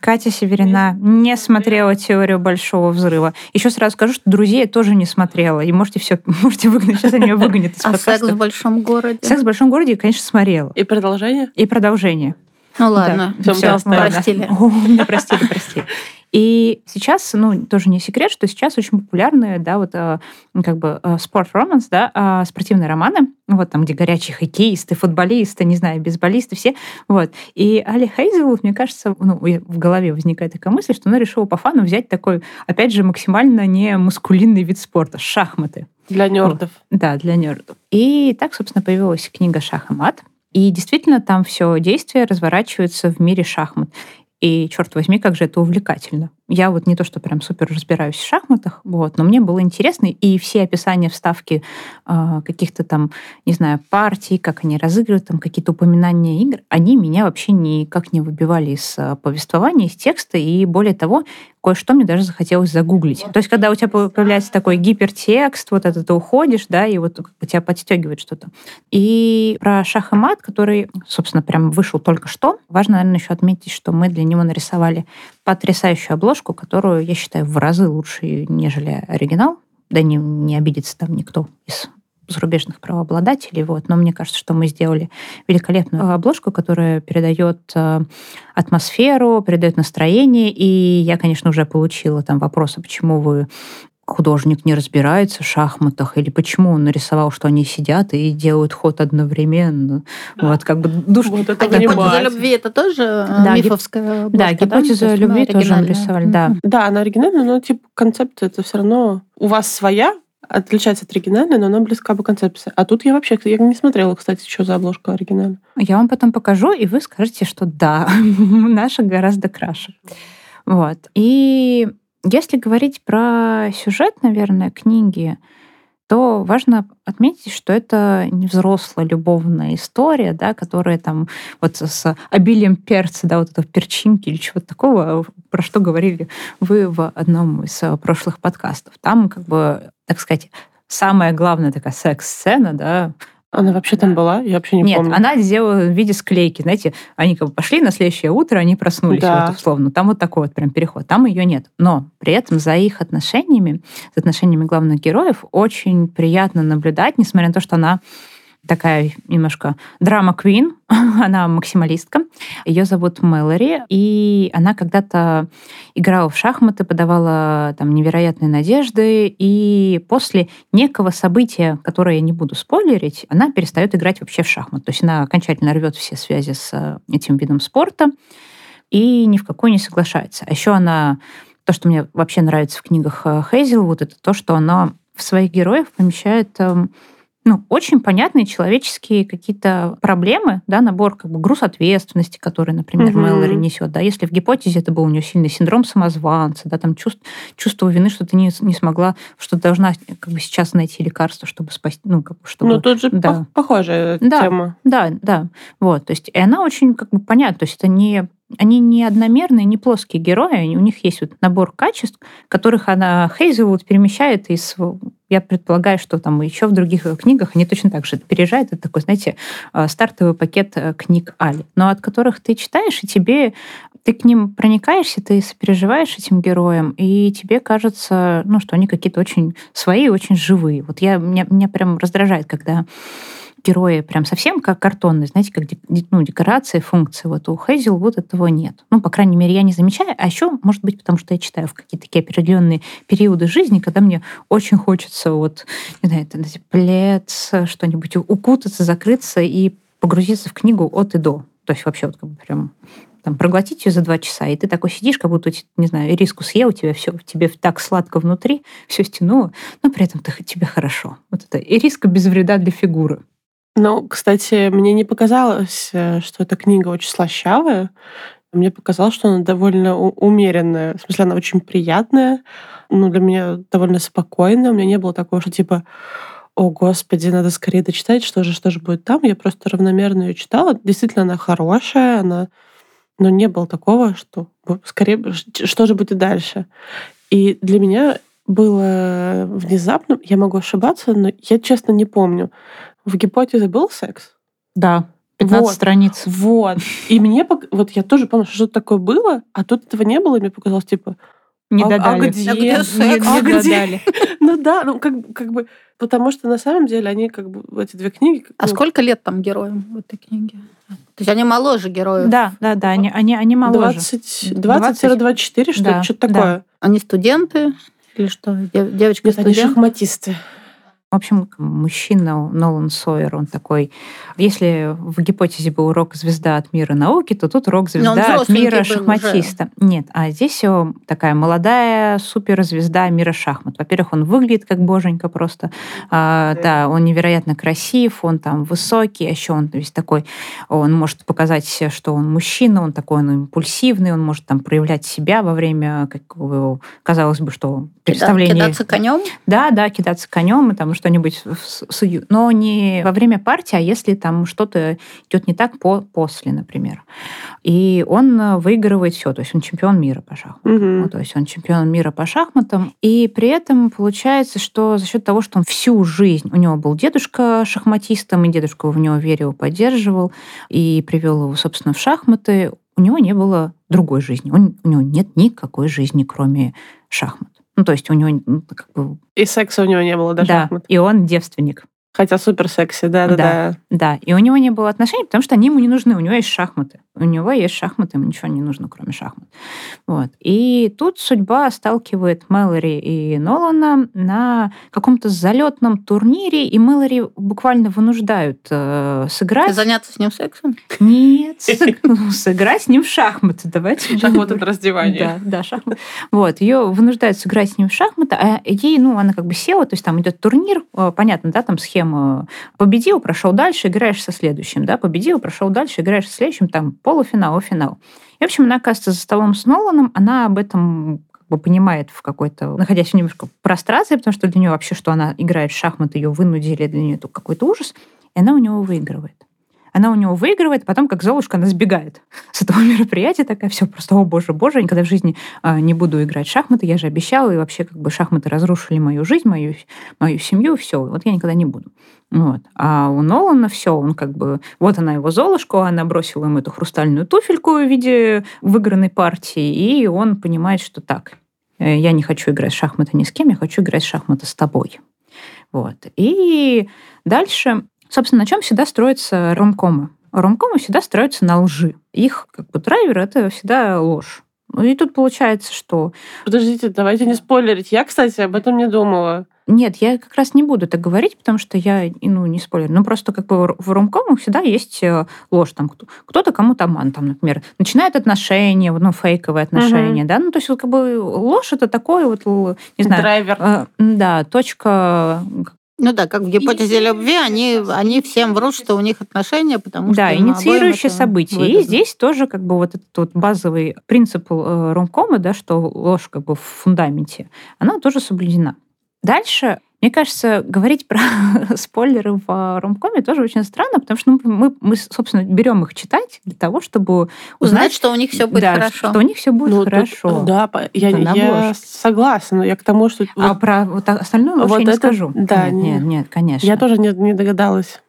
[SPEAKER 4] Катя Северина не смотрела теорию большого взрыва. Еще сразу скажу, что друзей я тоже не смотрела. И можете все, [LAUGHS] можете выгнать. Сейчас они меня выгонят из
[SPEAKER 2] А секс в большом городе?
[SPEAKER 4] Секс в большом городе, я, конечно, смотрела.
[SPEAKER 3] И продолжение?
[SPEAKER 4] И продолжение.
[SPEAKER 2] Ну ладно,
[SPEAKER 3] Всё,
[SPEAKER 2] все,
[SPEAKER 3] пожалуйста.
[SPEAKER 2] простили. [LAUGHS]
[SPEAKER 4] Меня простили, простили. И сейчас, ну, тоже не секрет, что сейчас очень популярны, да, вот э, как бы спорт-романс, да, э, спортивные романы, вот там, где горячие хоккеисты, футболисты, не знаю, бейсболисты, все, вот. И Али Хейзелвуд, мне кажется, ну, в голове возникает такая мысль, что она решила по фану взять такой, опять же, максимально не маскулинный вид спорта, шахматы.
[SPEAKER 3] Для нердов.
[SPEAKER 4] Да, для нердов. И так, собственно, появилась книга «Шах и мат». И действительно, там все действие разворачивается в мире шахмат. И, черт возьми, как же это увлекательно. Я вот не то, что прям супер разбираюсь в шахматах, вот, но мне было интересно, и все описания вставки э, каких-то там, не знаю, партий, как они разыгрывают, там какие-то упоминания игр, они меня вообще никак не выбивали из э, повествования, из текста, и более того, кое-что мне даже захотелось загуглить. То есть, когда у тебя появляется такой гипертекст, вот это ты уходишь, да, и вот бы тебя подстегивает что-то. И про шах и мат, который, собственно, прям вышел только что, важно, наверное, еще отметить, что мы для него нарисовали потрясающую обложку, которую я считаю в разы лучше, нежели оригинал. Да не, не обидится там никто из зарубежных правообладателей, вот. но мне кажется, что мы сделали великолепную обложку, которая передает э, атмосферу, передает настроение, и я, конечно, уже получила там вопросы, почему вы художник не разбирается в шахматах, или почему он нарисовал, что они сидят и делают ход одновременно. Вот, как бы душ...
[SPEAKER 3] Вот это
[SPEAKER 2] А гипотеза
[SPEAKER 3] понимать.
[SPEAKER 2] любви это тоже э,
[SPEAKER 4] Да, гип-
[SPEAKER 2] мифовская
[SPEAKER 4] Да,
[SPEAKER 2] обложка,
[SPEAKER 4] гипотеза
[SPEAKER 2] она
[SPEAKER 4] любви тоже нарисовали, да.
[SPEAKER 3] Да, она оригинальная, но типа концепция это все равно у вас своя, отличается от оригинальной, но она близка по концепции. А тут я вообще, я не смотрела, кстати, что за обложка оригинальная.
[SPEAKER 4] Я вам потом покажу, и вы скажете, что да, [LAUGHS] наша гораздо краше. Вот. И если говорить про сюжет, наверное, книги, то важно отметить, что это не взрослая любовная история, да, которая там вот с обилием перца, да, вот этого перчинки или чего-то такого, про что говорили вы в одном из э, прошлых подкастов. Там, как бы, так сказать, самая главная такая секс-сцена, да,
[SPEAKER 3] Она вообще там была? Я вообще не
[SPEAKER 4] нет,
[SPEAKER 3] помню.
[SPEAKER 4] она сделала в виде склейки. Знаете, они как бы пошли на следующее утро, они проснулись,
[SPEAKER 3] Да.
[SPEAKER 4] вот условно. Там вот такой вот прям переход. Там ее нет. Но при этом за их отношениями, за отношениями главных героев очень приятно наблюдать, несмотря на то, что она такая немножко драма квин, [LAUGHS] она максималистка. Ее зовут Мэлори, и она когда-то играла в шахматы, подавала там невероятные надежды, и после некого события, которое я не буду спойлерить, она перестает играть вообще в шахматы. То есть она окончательно рвет все связи с э, этим видом спорта и ни в какой не соглашается. А еще она... То, что мне вообще нравится в книгах э, Хейзелвуд, это то, что она в своих героев помещает эм, ну, очень понятные человеческие какие-то проблемы, да, набор как бы груз ответственности, который, например,
[SPEAKER 3] Мгм.
[SPEAKER 4] Мэлори несет, да, если в гипотезе это был у нее сильный синдром самозванца, да, там чувств, чувство вины, что ты не, не смогла, что ты должна как бы сейчас найти лекарство, чтобы спасти, ну, как бы, чтобы...
[SPEAKER 3] Ну, тут же
[SPEAKER 4] да.
[SPEAKER 3] пох- похожая
[SPEAKER 4] Да.
[SPEAKER 3] тема.
[SPEAKER 4] Да, да. Вот. То есть, и она очень как бы понятна. То есть это не они не одномерные, не плоские герои, у них есть вот набор качеств, которых она Хейзелвуд перемещает из... Я предполагаю, что там еще в других книгах они точно так же переезжают. Это такой, знаете, э, стартовый пакет э, книг Али, но от которых ты читаешь, и тебе ты к ним проникаешься, ты сопереживаешь этим героям, и тебе кажется, ну, что они какие-то очень свои, очень живые. Вот я, меня, меня прям раздражает, когда герои прям совсем как картонные, знаете, как ну, декорации, функции. Вот у Хейзел вот этого нет. Ну, по крайней мере, я не замечаю. А еще, может быть, потому что я читаю в какие-то такие определенные периоды жизни, когда мне очень хочется вот, не знаю, это, плед, что-нибудь укутаться, закрыться и погрузиться в книгу от и до. То есть вообще вот как бы прям там, проглотить ее за два часа, и ты такой сидишь, как будто, не знаю, риску съел, у тебя все, тебе так сладко внутри, все стянуло, но при этом ты, тебе хорошо. Вот это и риска без вреда для фигуры.
[SPEAKER 3] Ну, кстати, мне не показалось, э, что эта книга очень слащавая. Мне показалось, что она довольно умеренная. В смысле, она очень приятная. Ну, для меня довольно спокойная. У меня не было такого, что типа, о, господи, надо скорее дочитать, что же, что же будет там. Я просто равномерно ее читала. Действительно, она хорошая, она... Но не было такого, что скорее, что же будет дальше. И для меня было внезапно, я могу ошибаться, но я честно не помню. В гипотезе был секс?
[SPEAKER 4] Да, 15
[SPEAKER 3] Вот.
[SPEAKER 4] страниц.
[SPEAKER 3] Вот. И мне вот я тоже помню, что что-то такое было, а тут этого не было, и мне показалось, типа,
[SPEAKER 4] Не
[SPEAKER 3] а- а
[SPEAKER 4] додали.
[SPEAKER 3] где?
[SPEAKER 2] А где
[SPEAKER 4] Не-
[SPEAKER 2] секс?
[SPEAKER 4] не
[SPEAKER 3] А где?
[SPEAKER 4] додали. [LAUGHS]
[SPEAKER 3] ну да, ну как, бы- как бы, потому что на самом деле они как бы, эти две книги...
[SPEAKER 2] А
[SPEAKER 3] ну,
[SPEAKER 2] сколько лет там героям в этой книге? То есть они моложе героев.
[SPEAKER 4] Да, да, да, они, они, они моложе.
[SPEAKER 3] 20,
[SPEAKER 4] 20?
[SPEAKER 3] 20-24, что,
[SPEAKER 4] Да,
[SPEAKER 3] что-то
[SPEAKER 4] да.
[SPEAKER 3] такое.
[SPEAKER 2] Они студенты или что? Дев- Девочка
[SPEAKER 3] Нет, они
[SPEAKER 2] студент?
[SPEAKER 3] шахматисты.
[SPEAKER 4] В общем, мужчина Нолан Сойер, он такой... Если в гипотезе был рок-звезда от мира науки, то тут рок-звезда от мира шахматиста. Нет, а здесь такая молодая суперзвезда мира шахмат. Во-первых, он выглядит как боженька просто. А, да, он невероятно красив, он там высокий, а еще он весь такой... Он может показать, что он мужчина, он такой он импульсивный, он может там проявлять себя во время, как, казалось бы, что представление...
[SPEAKER 2] Кидаться конем?
[SPEAKER 4] Да, да, кидаться конем и там что-нибудь. Но не во время партии, а если там что-то идет не так по после, например. И он э, выигрывает все. То есть он чемпион мира по шахматам.
[SPEAKER 3] Мгм.
[SPEAKER 4] Ну, то есть он чемпион мира по шахматам. И при этом получается, что за счет того, что он всю жизнь, у него был дедушка шахматистом, и дедушка в него верил, поддерживал, и привел его, собственно, в шахматы, у него не было другой жизни. Он- у него нет никакой жизни, кроме шахмат. Ну, то есть у него как бы
[SPEAKER 3] И секса у него не было даже.
[SPEAKER 4] да, и он девственник.
[SPEAKER 3] Хотя супер секси, да-да-да.
[SPEAKER 4] Да, и у него не было отношений, потому что они ему не нужны. У него есть шахматы. У него есть шахматы, ему ничего не нужно, кроме шахмат. Вот. И тут судьба сталкивает Мэлори и Нолана на каком-то залетном турнире, и Мэлори буквально вынуждают э, сыграть.
[SPEAKER 2] Заняться с ним сексом?
[SPEAKER 4] Нет, [LAUGHS] сыграть с ним в шахматы. Давайте.
[SPEAKER 3] Шахматы это раздевание.
[SPEAKER 4] Да, да, шахматы. Вот, ее вынуждают сыграть с ним в шахматы, а ей, ну, она как бы села, то есть там идет турнир, э, понятно, да, там схема победил, прошел дальше, играешь со следующим, да, победил, прошел дальше, играешь со следующим, там полуфинал, финал. И, в общем, она оказывается за столом с Ноланом, она об этом как бы понимает в какой-то, находясь в немножко прострации, потому что для нее вообще, что она играет в шахматы, ее вынудили, для нее это какой-то ужас, и она у него выигрывает. Она у него выигрывает, а потом, как Золушка, она сбегает [LAUGHS] с этого мероприятия, такая, все, просто, о боже, боже, я никогда в жизни а, не буду играть в шахматы, я же обещала, и вообще как бы шахматы разрушили мою жизнь, мою, мою семью, все, вот я никогда не буду. Вот. А у Нолана все, он как бы... Вот она его Золушка, она бросила ему эту хрустальную туфельку в виде выигранной партии, и он понимает, что так, э, я не хочу играть в шахматы ни с кем, я хочу играть в шахматы с тобой. Вот. И дальше, собственно, на чем всегда строятся ромкомы? Ромкомы всегда строятся на лжи. Их как бы драйвер — это всегда ложь. Ну и тут получается, что...
[SPEAKER 3] Подождите, давайте не спойлерить. Я, кстати, об этом не думала.
[SPEAKER 4] Нет, я как раз не буду так говорить, потому что я, ну, не спойлер. Ну, просто как бы в ромкомах всегда есть э, ложь. Там кто-то кому-то обман, там, например, начинает отношения, ну, фейковые отношения, угу. да, ну, то есть вот как бы ложь это такой вот, не знаю...
[SPEAKER 3] Драйвер. Э,
[SPEAKER 4] да, точка
[SPEAKER 2] ну да, как в гипотезе любви, они, они всем врут, что у них отношения, потому что...
[SPEAKER 4] Да, инициирующие события. Выгодно. И здесь тоже как бы вот этот вот базовый принцип э, ромкома, да, что ложь как бы в фундаменте, она тоже соблюдена. Дальше мне кажется, говорить про [LAUGHS] спойлеры в а, ромкоме тоже очень странно, потому что ну, мы, мы, собственно, берем их читать для того, чтобы узнать,
[SPEAKER 2] узнать что у них все будет
[SPEAKER 4] да,
[SPEAKER 2] хорошо.
[SPEAKER 4] Что у них все будет ну, хорошо.
[SPEAKER 3] Тут, да, я, я согласна, но я к тому, что...
[SPEAKER 4] А вот, про вот остальное вот я это, не скажу.
[SPEAKER 3] Да,
[SPEAKER 4] нет, нет, нет, конечно.
[SPEAKER 3] Я тоже не, не догадалась.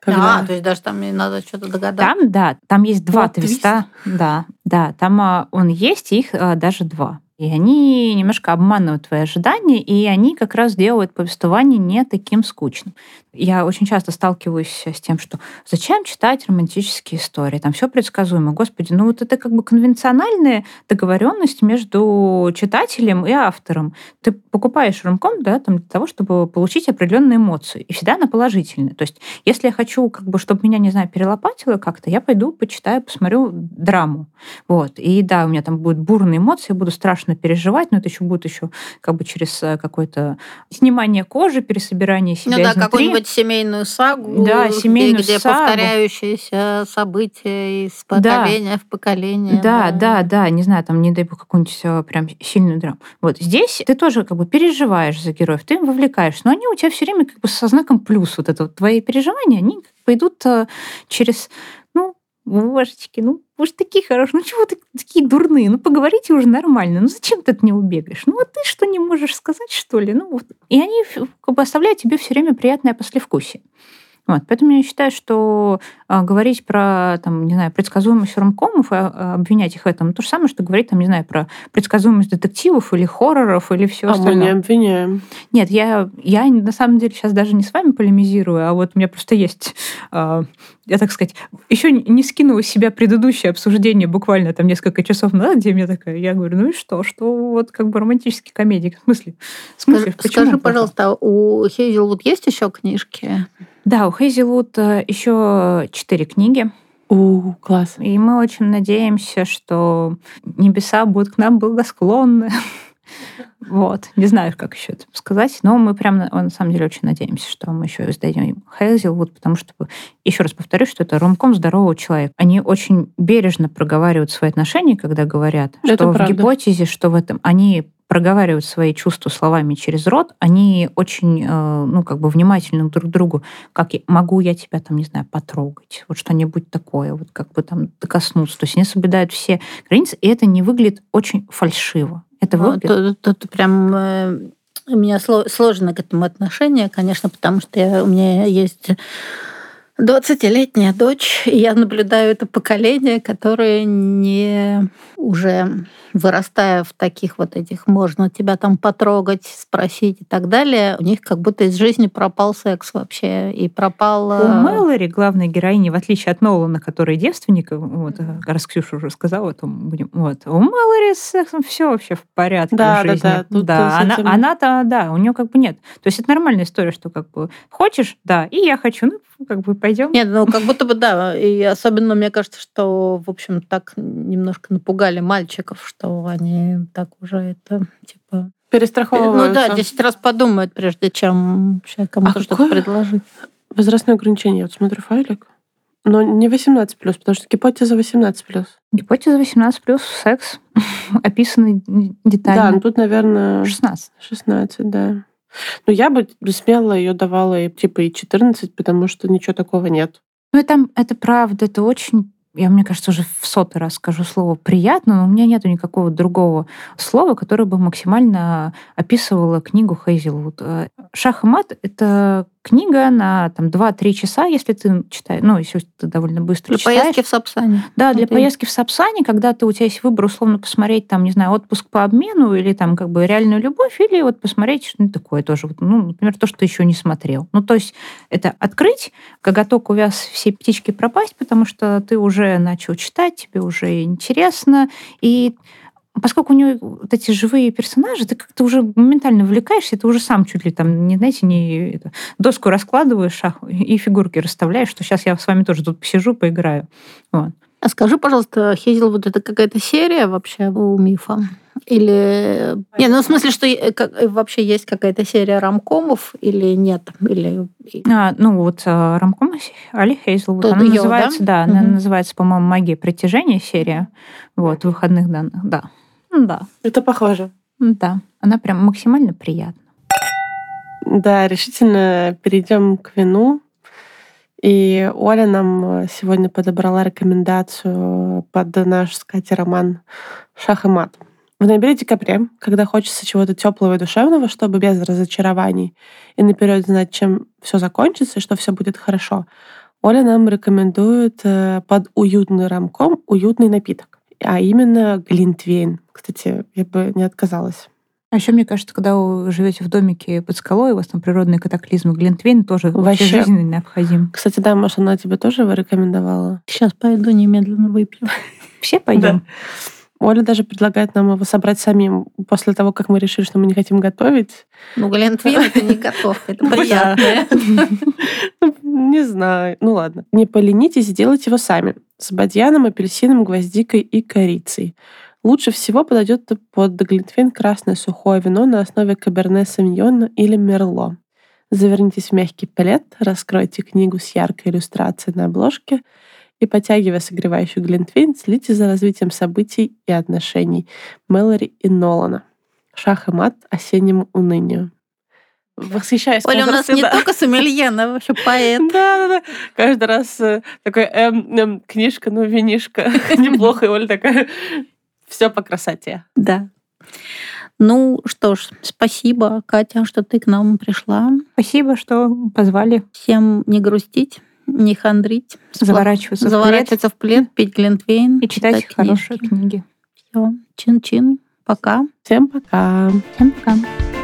[SPEAKER 2] Когда... А, то есть даже там не надо что-то догадаться.
[SPEAKER 4] Там, да, там есть два вот твиста. Твист. Да, да, там а, он есть, их а, даже два. И они немножко обманывают твои ожидания, и они как раз делают повествование не таким скучным. Я очень часто сталкиваюсь с тем, что зачем читать романтические истории? Там все предсказуемо. Господи, ну вот это как бы конвенциональная договоренность между читателем и автором. Ты покупаешь ромком да, там, для того, чтобы получить определенные эмоции. И всегда она положительная. То есть если я хочу, как бы, чтобы меня, не знаю, перелопатило как-то, я пойду, почитаю, посмотрю драму. Вот. И да, у меня там будут бурные эмоции, я буду страшно страшно переживать, но это еще будет еще как бы через э, какое-то снимание кожи, пересобирание себя
[SPEAKER 2] Ну да,
[SPEAKER 4] изнутри.
[SPEAKER 2] какую-нибудь семейную сагу,
[SPEAKER 4] да, семейную
[SPEAKER 2] где
[SPEAKER 4] сагу.
[SPEAKER 2] повторяющиеся события из поколения да. в поколение.
[SPEAKER 4] Да, да, да, да, не знаю, там, не дай бог, какую-нибудь прям сильную драму. Вот здесь ты тоже как бы переживаешь за героев, ты им вовлекаешь, но они у тебя все время как бы со знаком плюс. Вот это вот твои переживания, они пойдут э, через божечки, ну, вы же такие хорошие, ну чего вы такие дурные, ну поговорите уже нормально, ну зачем ты от него бегаешь? Ну вот ты что не можешь сказать, что ли? Ну вот. И они как бы оставляют тебе все время приятное послевкусие. Вот. Поэтому я считаю, что а, говорить про, там, не знаю, предсказуемость ромкомов и а, обвинять их в этом, то же самое, что говорить, там, не знаю, про предсказуемость детективов или хорроров или все
[SPEAKER 3] а
[SPEAKER 4] остальное.
[SPEAKER 3] А мы не обвиняем.
[SPEAKER 4] Нет, я, я на самом деле сейчас даже не с вами полемизирую, а вот у меня просто есть, а, я так сказать, еще не скинула с себя предыдущее обсуждение буквально там несколько часов назад, где мне такая, я говорю, ну и что, что вот как бы романтические комедии, в смысле? В смысле,
[SPEAKER 2] скажи, почему? Скажи, пожалуйста, у Хейзелвуд есть еще книжки?
[SPEAKER 4] Да, у Хейзелвуд э, еще четыре книги.
[SPEAKER 3] У, класс.
[SPEAKER 4] И мы очень надеемся, что небеса будут к нам благосклонны. [LAUGHS] Вот. Не знаю, как еще это сказать, но мы прям на самом деле очень надеемся, что мы еще издадим Хейзелвуд, потому что, еще раз повторюсь, что это ромком здорового человека. Они очень бережно проговаривают свои отношения, когда говорят, это что правда. в гипотезе, что в этом они проговаривают свои чувства словами через рот, они очень, э, ну, как бы внимательны друг к другу. Как могу я тебя там, не знаю, потрогать, вот что-нибудь такое, вот как бы там докоснуться. То есть они соблюдают все границы, и это не выглядит очень фальшиво. Это
[SPEAKER 2] ну, выглядит... Тут, тут прям э, у меня сложно к этому отношение, конечно, потому что я, у меня есть 20-летняя дочь, и я наблюдаю это поколение, которое не уже вырастая в таких вот этих, можно тебя там потрогать, спросить и так далее, у них как будто из жизни пропал секс вообще, и пропал...
[SPEAKER 4] У Мэлори, главной героини, в отличие от Нолана, который девственник, вот, раз Ксюша уже сказала, то будем... Вот. У Мэлори с сексом все вообще в порядке
[SPEAKER 3] да,
[SPEAKER 4] в жизни.
[SPEAKER 3] Да, да,
[SPEAKER 4] да. Она, этим... она-то, да, у нее как бы нет. То есть это нормальная история, что как бы хочешь, да, и я хочу, ну, как бы пойдем.
[SPEAKER 2] Нет, ну как будто бы да. И особенно мне кажется, что, в общем, так немножко напугали мальчиков, что они так уже это типа
[SPEAKER 3] перестраховываются.
[SPEAKER 2] Ну да, 10 раз подумают, прежде чем кому-то а что-то предложить.
[SPEAKER 3] Возрастное ограничение. Я вот смотрю файлик. Но не 18 плюс, потому что гипотеза 18 плюс.
[SPEAKER 4] Гипотеза 18 плюс секс [LAUGHS] описанный детально.
[SPEAKER 3] Да, ну тут, наверное...
[SPEAKER 4] 16.
[SPEAKER 3] 16, да. Ну, я бы смело ее давала типа и 14, потому что ничего такого нет.
[SPEAKER 4] Ну, это, это правда, это очень я, мне кажется, уже в сотый раз скажу слово «приятно», но у меня нету никакого другого слова, которое бы максимально описывало книгу Хейзелвуд. Э, «Шах и мат» — это книга на там, 2-3 часа, если ты читаешь, ну, если ты довольно быстро
[SPEAKER 2] для
[SPEAKER 4] читаешь.
[SPEAKER 2] Для поездки в Сапсане.
[SPEAKER 4] Да, для это... поездки в Сапсане, когда ты, у тебя есть выбор, условно, посмотреть, там, не знаю, отпуск по обмену или там как бы реальную любовь, или вот посмотреть что-нибудь такое тоже. Ну, например, то, что ты еще не смотрел. Ну, то есть это открыть, коготок увяз, все птички пропасть, потому что ты уже начал читать, тебе уже интересно, и поскольку у нее вот эти живые персонажи, ты как-то уже моментально увлекаешься, ты уже сам чуть ли там, не знаете, не это, доску раскладываешь шах, и фигурки расставляешь, что сейчас я с вами тоже тут посижу, поиграю. Вот.
[SPEAKER 2] А скажи, пожалуйста, Хейзел, вот это какая-то серия вообще у мифа? Или... Не, ну в смысле, что как, вообще есть какая-то серия рамкомов или нет? Или...
[SPEAKER 4] А, ну вот а, рамком Али Хейзел, вот, она называется, да, да угу. она называется, по-моему, «Магия притяжения» серия, вот, выходных данных, да. Да.
[SPEAKER 3] Это похоже.
[SPEAKER 4] Да, она прям максимально приятна.
[SPEAKER 3] Да, решительно перейдем к вину. И Оля нам сегодня подобрала рекомендацию под наш с Катей роман «Шах и мат». В ноябре-декабре, когда хочется чего-то теплого и душевного, чтобы без разочарований и наперед знать, чем все закончится и что все будет хорошо, Оля нам рекомендует э, под уютный рамком уютный напиток а именно Глинтвейн. Кстати, я бы не отказалась.
[SPEAKER 4] А еще, мне кажется, когда вы живете в домике под скалой, у вас там природные катаклизмы, Глинтвейн тоже вообще жизненно необходим.
[SPEAKER 3] Кстати, да, Маша, она тебе тоже его рекомендовала.
[SPEAKER 2] Сейчас пойду немедленно выпью. [LAUGHS]
[SPEAKER 4] Все пойдем.
[SPEAKER 3] Оля даже предлагает нам его собрать самим после того, как мы решили, что мы не хотим готовить.
[SPEAKER 2] Ну, Глинтвейн это не готовка, это [LAUGHS] приятное. [LAUGHS]
[SPEAKER 3] Не знаю. Ну ладно. Не поленитесь, сделайте его сами. С бадьяном, апельсином, гвоздикой и корицей. Лучше всего подойдет под глинтвейн красное сухое вино на основе каберне савиньона или мерло. Завернитесь в мягкий палет, раскройте книгу с яркой иллюстрацией на обложке и, потягивая согревающий глинтвейн, следите за развитием событий и отношений Мэлори и Нолана. Шах и мат осеннему унынию восхищаюсь.
[SPEAKER 2] Оля, у нас не только сомелье, но вообще поэт.
[SPEAKER 3] Да, да, да. Каждый раз э, такой эм, эм, книжка, ну, винишка. [LAUGHS] Неплохо, и Оля такая, все по красоте.
[SPEAKER 2] Да. Ну что ж, спасибо, Катя, что ты к нам пришла.
[SPEAKER 4] Спасибо, что позвали.
[SPEAKER 2] Всем не грустить, не хандрить.
[SPEAKER 4] Заворачиваться,
[SPEAKER 2] заворачиваться в плед, в плед пить глинтвейн.
[SPEAKER 4] И читать, читать хорошие книги.
[SPEAKER 2] Все, чин-чин. Пока.
[SPEAKER 3] Всем пока.
[SPEAKER 4] Всем пока.